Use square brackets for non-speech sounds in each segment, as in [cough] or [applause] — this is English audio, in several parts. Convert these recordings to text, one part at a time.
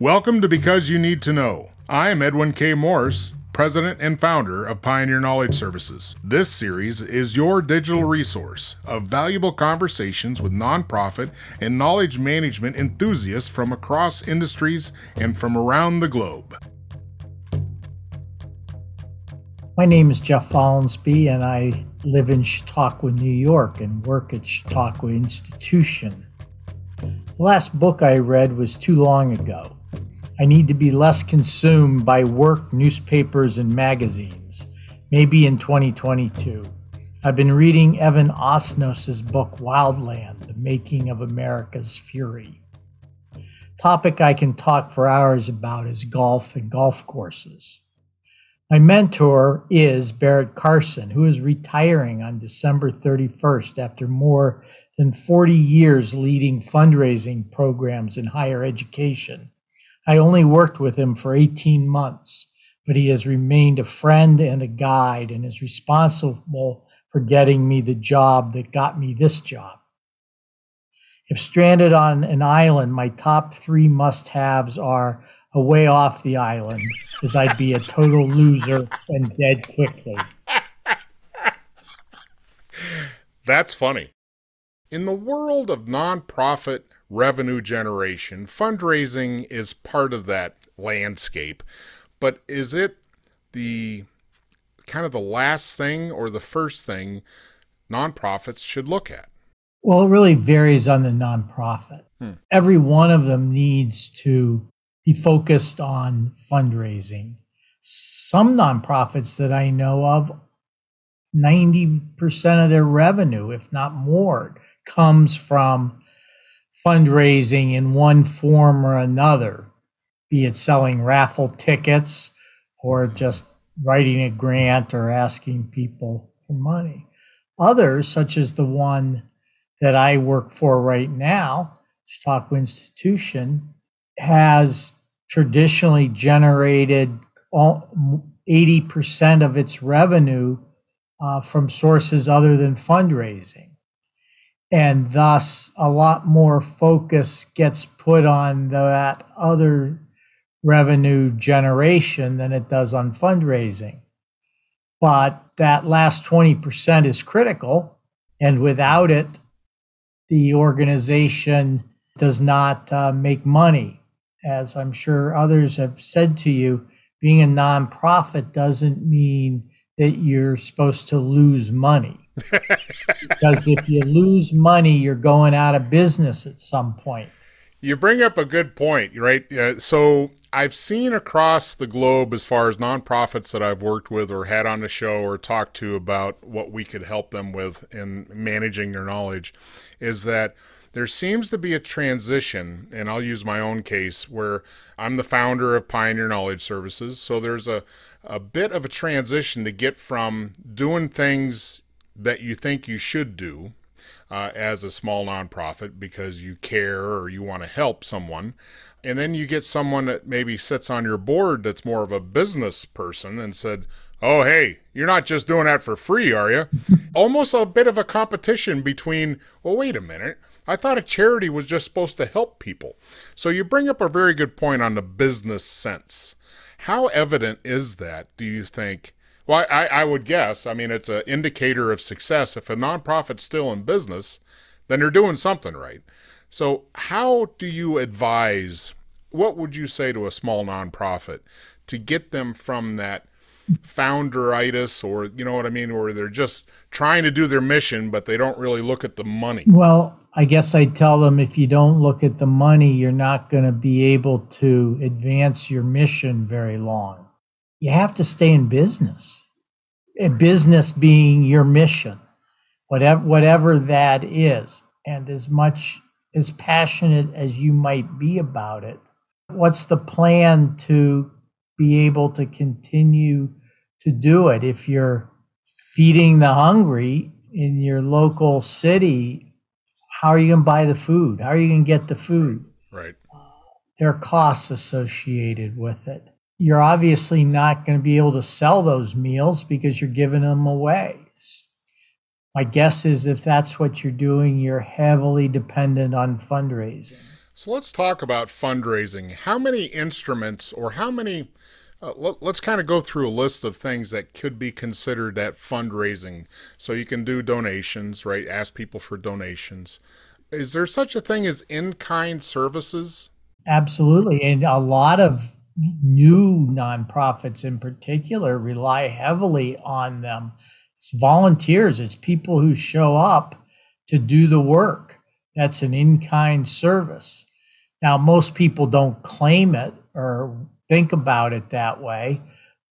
Welcome to Because You Need to Know. I am Edwin K. Morse, President and founder of Pioneer Knowledge Services. This series is your digital resource of valuable conversations with nonprofit and knowledge management enthusiasts from across industries and from around the globe. My name is Jeff Follansbee, and I live in Chautauqua, New York, and work at Chautauqua Institution. The last book I read was too long ago. I need to be less consumed by work, newspapers, and magazines, maybe in 2022. I've been reading Evan Osnos's book Wildland, The Making of America's Fury. Topic I can talk for hours about is golf and golf courses. My mentor is Barrett Carson, who is retiring on December 31st after more than 40 years leading fundraising programs in higher education. I only worked with him for 18 months, but he has remained a friend and a guide and is responsible for getting me the job that got me this job. If stranded on an island, my top three must haves are away off the island, as I'd be a total loser and dead quickly. [laughs] That's funny. In the world of nonprofit revenue generation. Fundraising is part of that landscape, but is it the kind of the last thing or the first thing nonprofits should look at? Well, it really varies on the nonprofit. Hmm. Every one of them needs to be focused on fundraising. Some nonprofits that I know of, 90% of their revenue, if not more, comes from fundraising in one form or another, be it selling raffle tickets or just writing a grant or asking people for money. Others, such as the one that I work for right now, Chautauqua Institution, has traditionally generated 80% of its revenue uh, from sources other than fundraising and thus a lot more focus gets put on that other revenue generation than it does on fundraising. But that last 20% is critical, and without it, the organization does not uh, make money. As I'm sure others have said to you, being a nonprofit doesn't mean that you're supposed to lose money because if you lose money, you're going out of business at some point. You bring up a good point, right? Uh, so I've seen across the globe, as far as nonprofits that I've worked with or had on the show or talked to about what we could help them with in managing their knowledge, is that there seems to be a transition, and I'll use my own case where I'm the founder of Pioneer Knowledge Services. So there's a, a bit of a transition to get from doing things that you think you should do uh, as a small nonprofit because you care or you want to help someone. And then you get someone that maybe sits on your board that's more of a business person and said, Oh, hey, you're not just doing that for free, are you? [laughs] Almost a bit of a competition between, well, wait a minute. I thought a charity was just supposed to help people. So you bring up a very good point on the business sense. How evident is that, do you think, well, I, I would guess. I mean, it's an indicator of success. If a nonprofit's still in business, then they're doing something right. So, how do you advise? What would you say to a small nonprofit to get them from that founderitis, or you know what I mean, where they're just trying to do their mission, but they don't really look at the money? Well, I guess I'd tell them if you don't look at the money, you're not going to be able to advance your mission very long you have to stay in business. A business being your mission, whatever whatever that is, and as much as passionate as you might be about it, what's the plan to be able to continue to do it? If you're feeding the hungry in your local city, how are you going to buy the food? How are you going to get the food? Right. There are costs associated with it you're obviously not going to be able to sell those meals because you're giving them away. My guess is if that's what you're doing, you're heavily dependent on fundraising. So let's talk about fundraising. How many instruments or how many uh, let, us kind of go through a list of things that could be considered that fundraising. So you can do donations, right? Ask people for donations. Is there such a thing as in kind services? Absolutely. And a lot of new nonprofits in particular rely heavily on them. It's volunteers, it's people who show up to do the work. That's an in kind service. Now, most people don't claim it or think about it that way.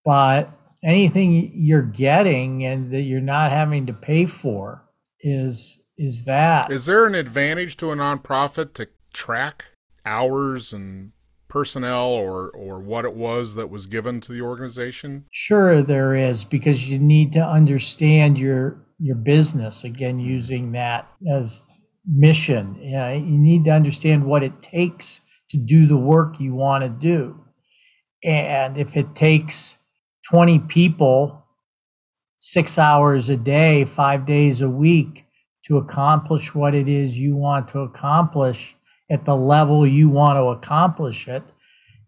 But anything you're getting and that you're not having to pay for is is that. Is there an advantage to a nonprofit to track hours and personnel or or what it was that was given to the organization? Sure there is because you need to understand your your business again mm-hmm. using that as mission. You, you need to understand what it takes to do the work you want to do. And if it takes 20 people six hours a day, five days a week to accomplish what it is you want to accomplish at the level you want to accomplish it,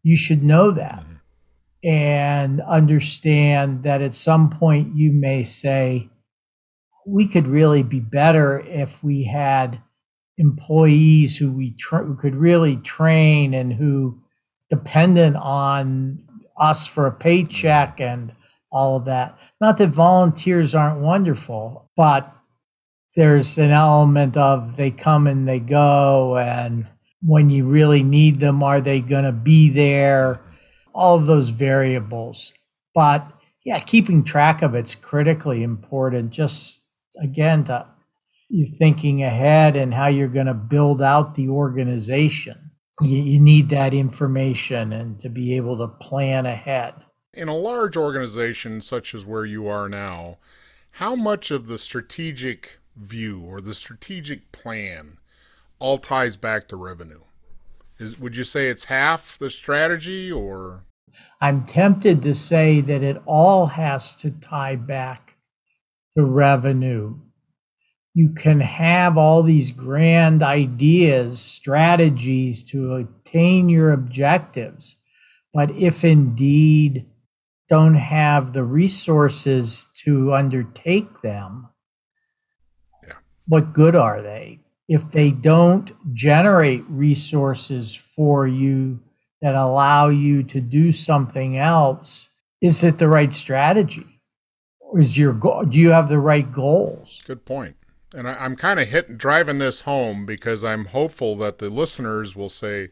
you should know that mm-hmm. and understand that at some point you may say, we could really be better if we had employees who we tra- who could really train and who dependent on us for a paycheck and all of that. Not that volunteers aren't wonderful, but there's an element of they come and they go, and when you really need them, are they going to be there? All of those variables. But yeah, keeping track of it's critically important. Just again, to you thinking ahead and how you're going to build out the organization you, you need that information and to be able to plan ahead. In a large organization such as where you are now, how much of the strategic view or the strategic plan all ties back to revenue? Is would you say it's half the strategy or I'm tempted to say that it all has to tie back to revenue you can have all these grand ideas, strategies to attain your objectives. But if indeed don't have the resources to undertake them. What good are they? If they don't generate resources for you that allow you to do something else, is it the right strategy? or Is your goal, do you have the right goals? Good point and I, am kind of hitting driving this home because I'm hopeful that the listeners will say,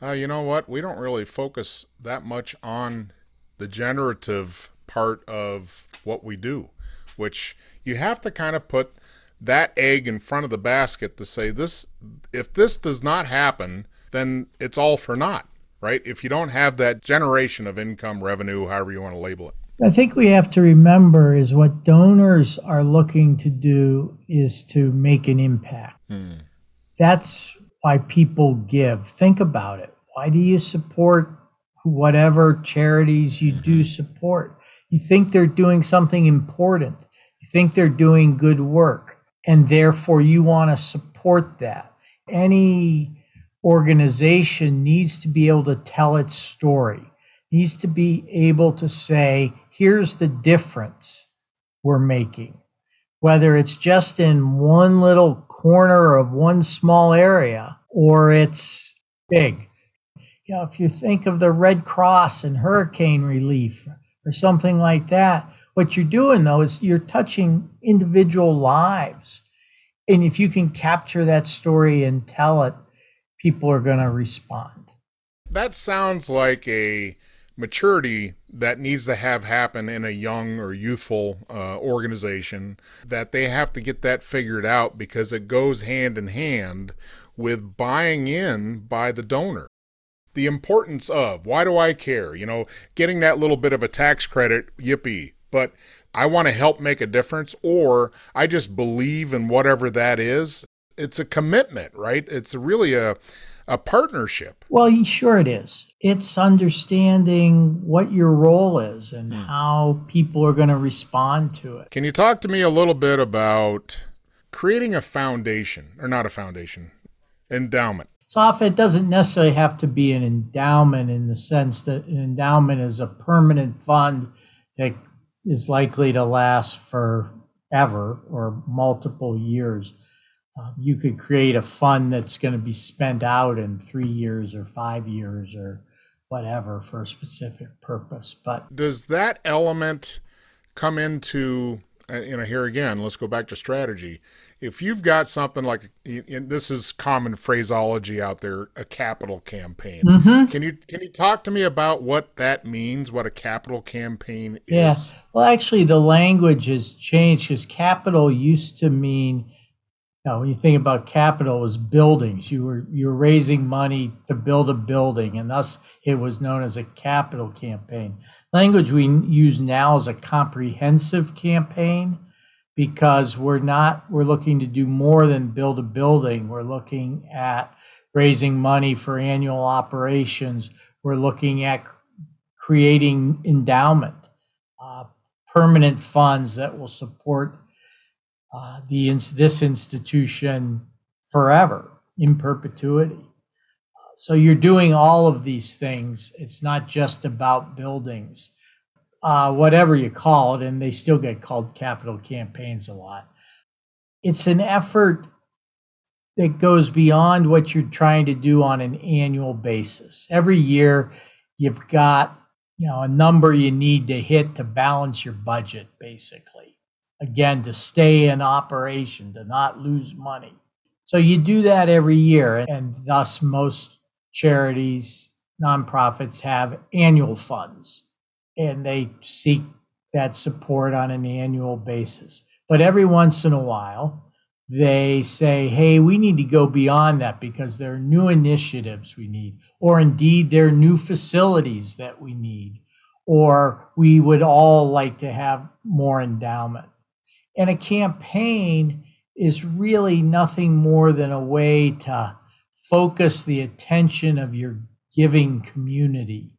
uh, you know what, we don't really focus that much on the generative part of what we do, which you have to kind of put that egg in front of the basket to say this if this does not happen then it's all for naught right if you don't have that generation of income revenue however you want to label it I think we have to remember is what donors are looking to do is to make an impact. Hmm. That's why people give. Think about it. Why do you support whatever charities you do mm-hmm. support? You think they're doing something important. You think they're doing good work, and therefore you want to support that. Any organization needs to be able to tell its story, needs to be able to say, here's the difference we're making. Whether it's just in one little corner of one small area or it's big. You know, if you think of the Red Cross and hurricane relief or something like that, what you're doing though is you're touching individual lives. And if you can capture that story and tell it, people are going to respond. That sounds like a maturity that needs to have happen in a young or youthful uh, organization that they have to get that figured out because it goes hand in hand with buying in by the donor the importance of why do i care you know getting that little bit of a tax credit yippee but i want to help make a difference or i just believe in whatever that is it's a commitment right it's really a a partnership. Well, sure it is. It's understanding what your role is and hmm. how people are going to respond to it. Can you talk to me a little bit about creating a foundation, or not a foundation, endowment? So often it doesn't necessarily have to be an endowment in the sense that an endowment is a permanent fund that is likely to last forever or multiple years. Uh, you could create a fund that's going to be spent out in three years or five years or whatever for a specific purpose. But does that element come into, you know, here again, let's go back to strategy. If you've got something like this is common phraseology out there, a capital campaign. Mm-hmm. Can you can you talk to me about what that means? What a capital campaign is? Yeah. Well, actually, the language has changed because capital used to mean now, when you think about capital was buildings, you were you were raising money to build a building, and thus it was known as a capital campaign. Language we use now is a comprehensive campaign because we're not we're looking to do more than build a building. We're looking at raising money for annual operations. We're looking at creating endowment, uh, permanent funds that will support uh, the this institution forever in perpetuity. So you're doing all of these things. It's not just about buildings, uh, whatever you call it, and they still get called capital campaigns a lot. It's an effort that goes beyond what you're trying to do on an annual basis. Every year, you've got you know a number you need to hit to balance your budget, basically again, to stay in operation, to not lose money. So you do that every year, and thus most charities, nonprofits have annual funds, and they seek that support on an annual basis. But every once in a while, they say, hey, we need to go beyond that because there are new initiatives we need, or indeed there are new facilities that we need, or we would all like to have more endowment. And a campaign is really nothing more than a way to focus the attention of your giving community,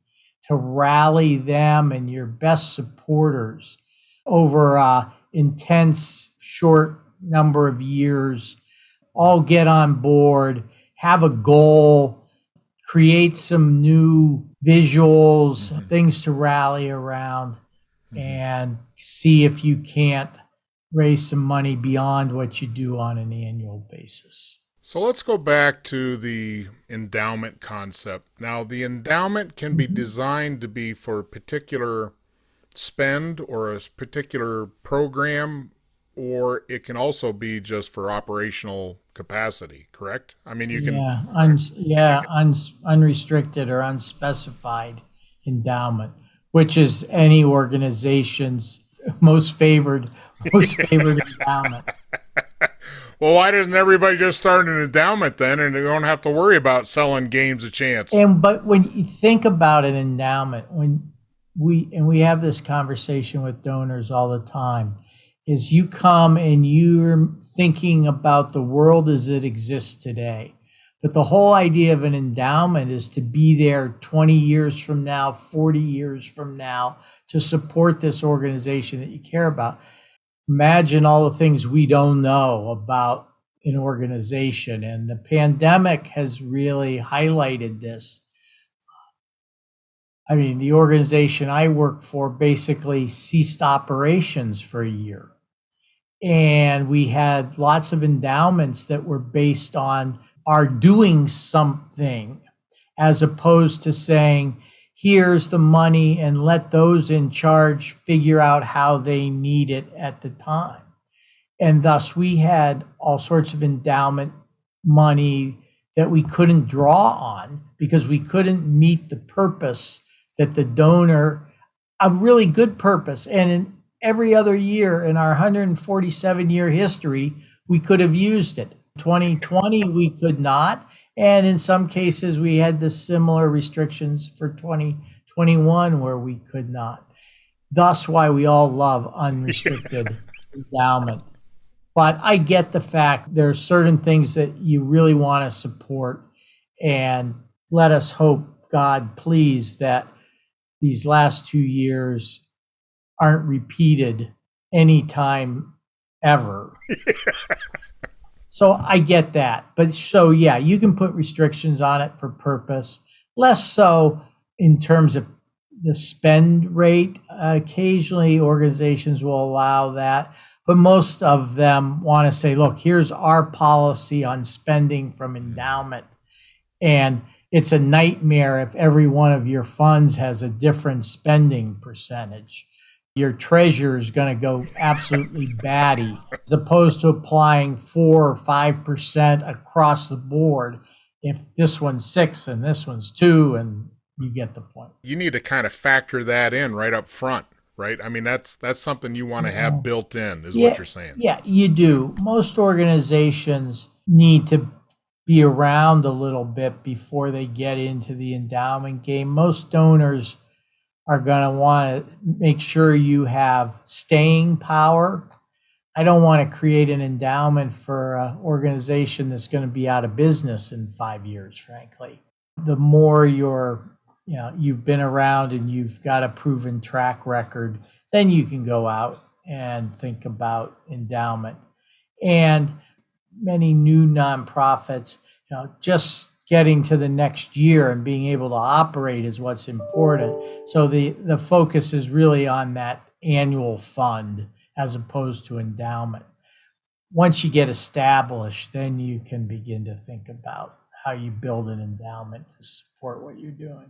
to rally them and your best supporters over a intense, short number of years, all get on board, have a goal, create some new visuals, mm-hmm. things to rally around, mm-hmm. and see if you can't raise some money beyond what you do on an annual basis. So let's go back to the endowment concept. Now, the endowment can be mm-hmm. designed to be for a particular spend or a particular program, or it can also be just for operational capacity, correct? I mean, you can. Yeah, un- yeah un- unrestricted or unspecified endowment, which is any organization's most favored most [laughs] favored endowment. Well, why doesn't everybody just start an endowment then, and they don't have to worry about selling games a chance? And but when you think about an endowment, when we and we have this conversation with donors all the time, is you come and you're thinking about the world as it exists today. But the whole idea of an endowment is to be there 20 years from now, 40 years from now, to support this organization that you care about. Imagine all the things we don't know about an organization. And the pandemic has really highlighted this. I mean, the organization I work for basically ceased operations for a year. And we had lots of endowments that were based on our doing something as opposed to saying, here's the money and let those in charge figure out how they need it at the time. And thus, we had all sorts of endowment money that we couldn't draw on because we couldn't meet the purpose that the donor, a really good purpose. And in every other year in our 147 year history, we could have used it. 2020, we could not. And in some cases, we had the similar restrictions for 2021 where we could not. Thus, why we all love unrestricted [laughs] endowment. But I get the fact there are certain things that you really want to support. And let us hope, God, please, that these last two years aren't repeated anytime ever. [laughs] So I get that. But so, yeah, you can put restrictions on it for purpose, less so in terms of the spend rate. Uh, occasionally, organizations will allow that, but most of them want to say, look, here's our policy on spending from endowment. And it's a nightmare if every one of your funds has a different spending percentage. Your treasurer is going to go absolutely batty as opposed to applying four or five percent across the board. If this one's six and this one's two, and you get the point. You need to kind of factor that in right up front, right? I mean, that's that's something you want to have mm-hmm. built in, is yeah, what you're saying. Yeah, you do. Most organizations need to be around a little bit before they get into the endowment game. Most donors are going to want to make sure you have staying power. I don't want to create an endowment for an organization that's going to be out of business in five years, frankly. The more you're, you know, you've been around and you've got a proven track record, then you can go out and think about endowment. And many new nonprofits, you know, just getting to the next year and being able to operate is what's important. So the the focus is really on that annual fund as opposed to endowment. Once you get established, then you can begin to think about how you build an endowment to support what you're doing.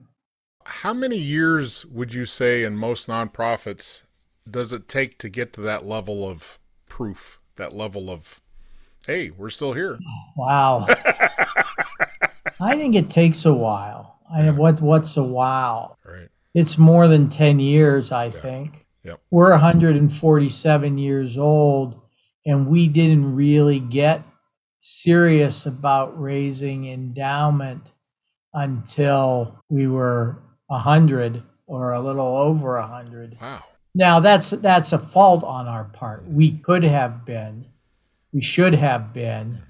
How many years would you say in most nonprofits does it take to get to that level of proof, that level of hey, we're still here. Wow. [laughs] I think it takes a while. I mean, what what's a while? Right. It's more than 10 years, I yeah. think. Yep. We're 147 years old and we didn't really get serious about raising endowment until we were 100 or a little over 100. Wow. Now that's that's a fault on our part. We could have been we should have been.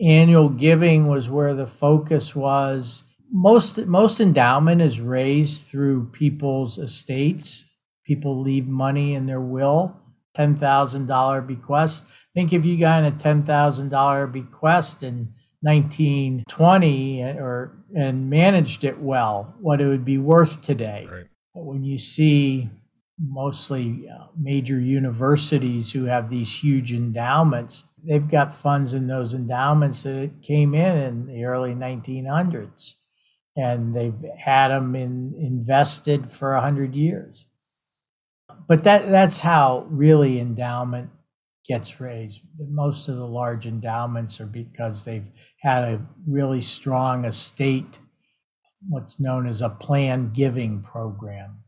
Annual giving was where the focus was. Most most endowment is raised through people's estates. People leave money in their will. Ten thousand dollar bequest. Think if you got a ten thousand dollar bequest in 1920 or and managed it well, what it would be worth today. Right. But when you see mostly uh, major universities who have these huge endowments. They've got funds in those endowments that came in in the early 1900s, and they've had them in, invested for 100 years. But that, that's how really endowment gets raised. Most of the large endowments are because they've had a really strong estate, what's known as a planned giving program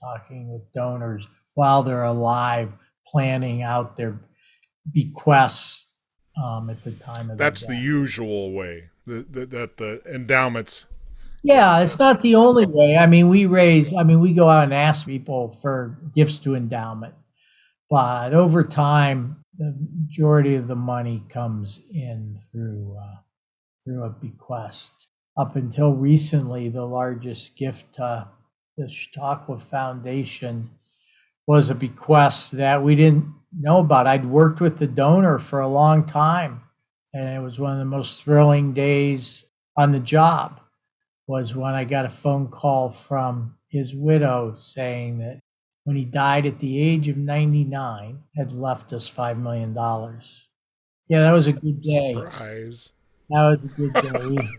talking with donors while they're alive, planning out their bequests um, at the time of that's the usual way that the, the, the endowments. Yeah it's not the only way. I mean we raise i mean we go out and ask people for gifts to endowment but over time the majority of the money comes in through uh, through a bequest. Up until recently the largest gift uh, the Chautauqua Foundation was a bequest that we didn't know about. I'd worked with the donor for a long time, and it was one of the most thrilling days on the job. Was when I got a phone call from his widow saying that when he died at the age of 99, had left us $5 million. Yeah, that was a good day. Surprise. That was a good day. we,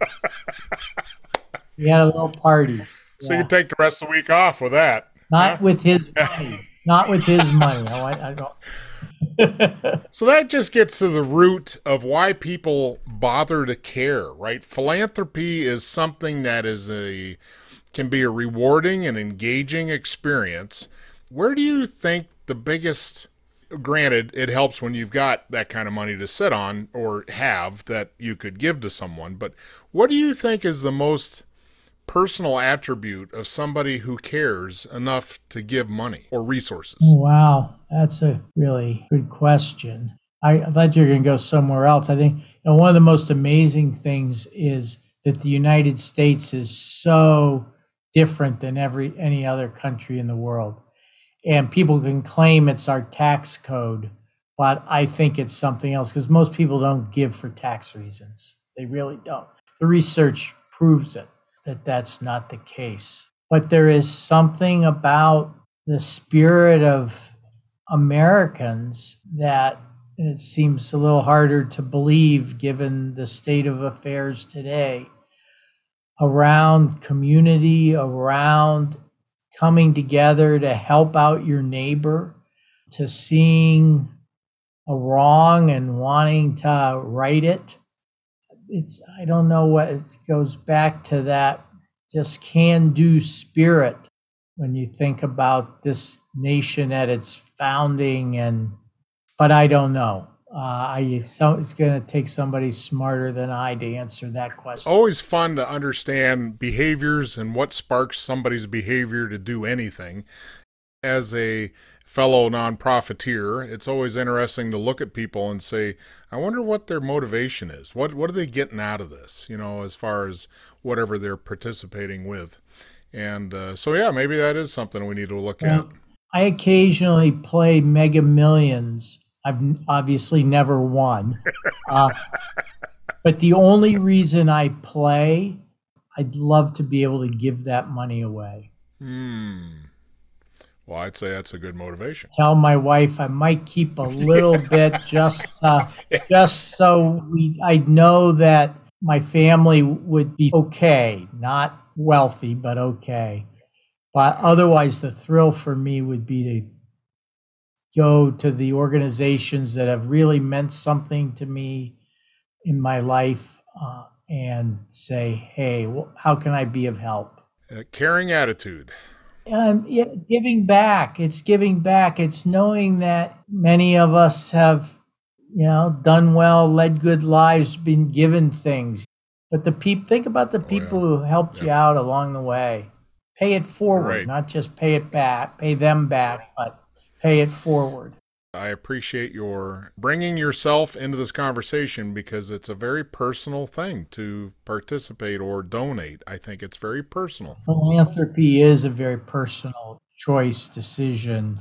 we had a little party. So yeah. you take the rest of the week off with that. Not huh? with his money. Not with his money. Oh, I, I don't. [laughs] so that just gets to the root of why people bother to care, right? Philanthropy is something that is a can be a rewarding and engaging experience. Where do you think the biggest granted it helps when you've got that kind of money to sit on or have that you could give to someone, but what do you think is the most personal attribute of somebody who cares enough to give money or resources? Oh, wow, that's a really good question. I, thought you were going to go somewhere else. I think you know, one of the most amazing things is that the United States is so different than every any other country in the world, and people can claim it's our tax code, but I think it's something else because most people don't give for tax reasons. They really don't. The research proves it that that's not the case. But there is something about the spirit of Americans that it seems a little harder to believe given the state of affairs today around community, around coming together to help out your neighbor, to seeing a wrong and wanting to right it. It's, I don't know what it goes back to that just can do spirit when you think about this nation at its founding and but I don't know. Uh, I so it's going to take somebody smarter than I to answer that question. Always fun to understand behaviors and what sparks somebody's behavior to do anything. As a fellow non-profiteer, it's always interesting to look at people and say, I wonder what their motivation is. What what are they getting out of this? You know, as far as whatever they're participating with. And uh, so, yeah, maybe that is something we need to look well, at. I occasionally play Mega Millions I've obviously never won. [laughs] Uh, but the only reason I play, I'd love to be able to give that money away. Hmm. Well, I'd say that's a good motivation. Tell my wife I might keep a little [laughs] bit just uh, just so we I know that my family would be okay, not wealthy, but okay. But otherwise, the thrill for me would be to go to the organizations that have really meant something to me in my life uh, and say, hey, well, how can I be of help? A caring attitude. Um, yeah, giving back. It's giving back. It's knowing that many of us have, you know, done well, led good lives, been given things. But the people, think about the people oh, yeah. who helped you out along the way. Pay it forward, right. not just pay it back, pay them back, but pay it forward. I appreciate your bringing yourself into this conversation because it's a very personal thing to participate or donate. I think it's very personal. Philanthropy is a very personal choice, decision,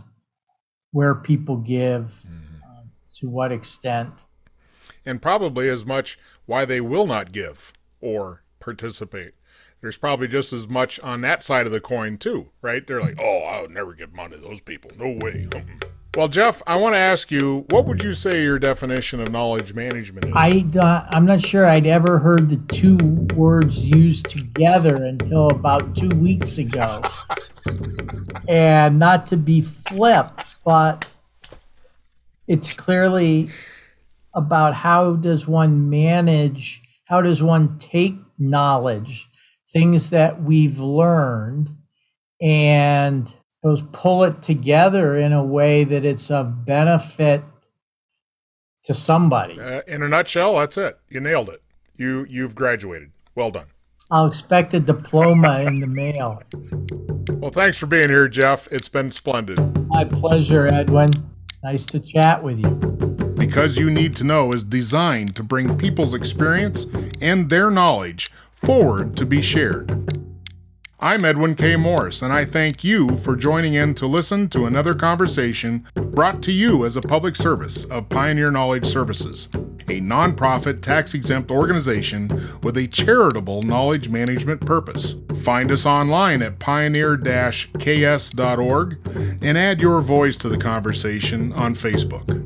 where people give, mm-hmm. uh, to what extent. And probably as much why they will not give or participate there's probably just as much on that side of the coin too, right? They're like, "Oh, I would never give money to those people. No way." Well, Jeff, I want to ask you, what would you say your definition of knowledge management is? I uh, I'm not sure I'd ever heard the two words used together until about two weeks ago, and not to be flip, but it's clearly about how does one manage, how does one take knowledge things that we've learned and those pull it together in a way that it's of benefit to somebody. Uh, in a nutshell, that's it. You nailed it. You you've graduated. Well done. I'll expect a diploma in the mail. Well, thanks for being here, Jeff. It's been splendid. My pleasure, Edwin. Nice to chat with you. Because You Need to Know is designed to bring people's experience and their knowledge forward to be shared. I'm Edwin K. Mm-hmm. Morse, and I thank you for joining in to listen to another conversation brought to you as a public service of Pioneer Knowledge Services, a nonprofit tax exempt organization with a charitable knowledge management purpose. Find us online at pioneer ks.org and add your voice to the conversation on Facebook.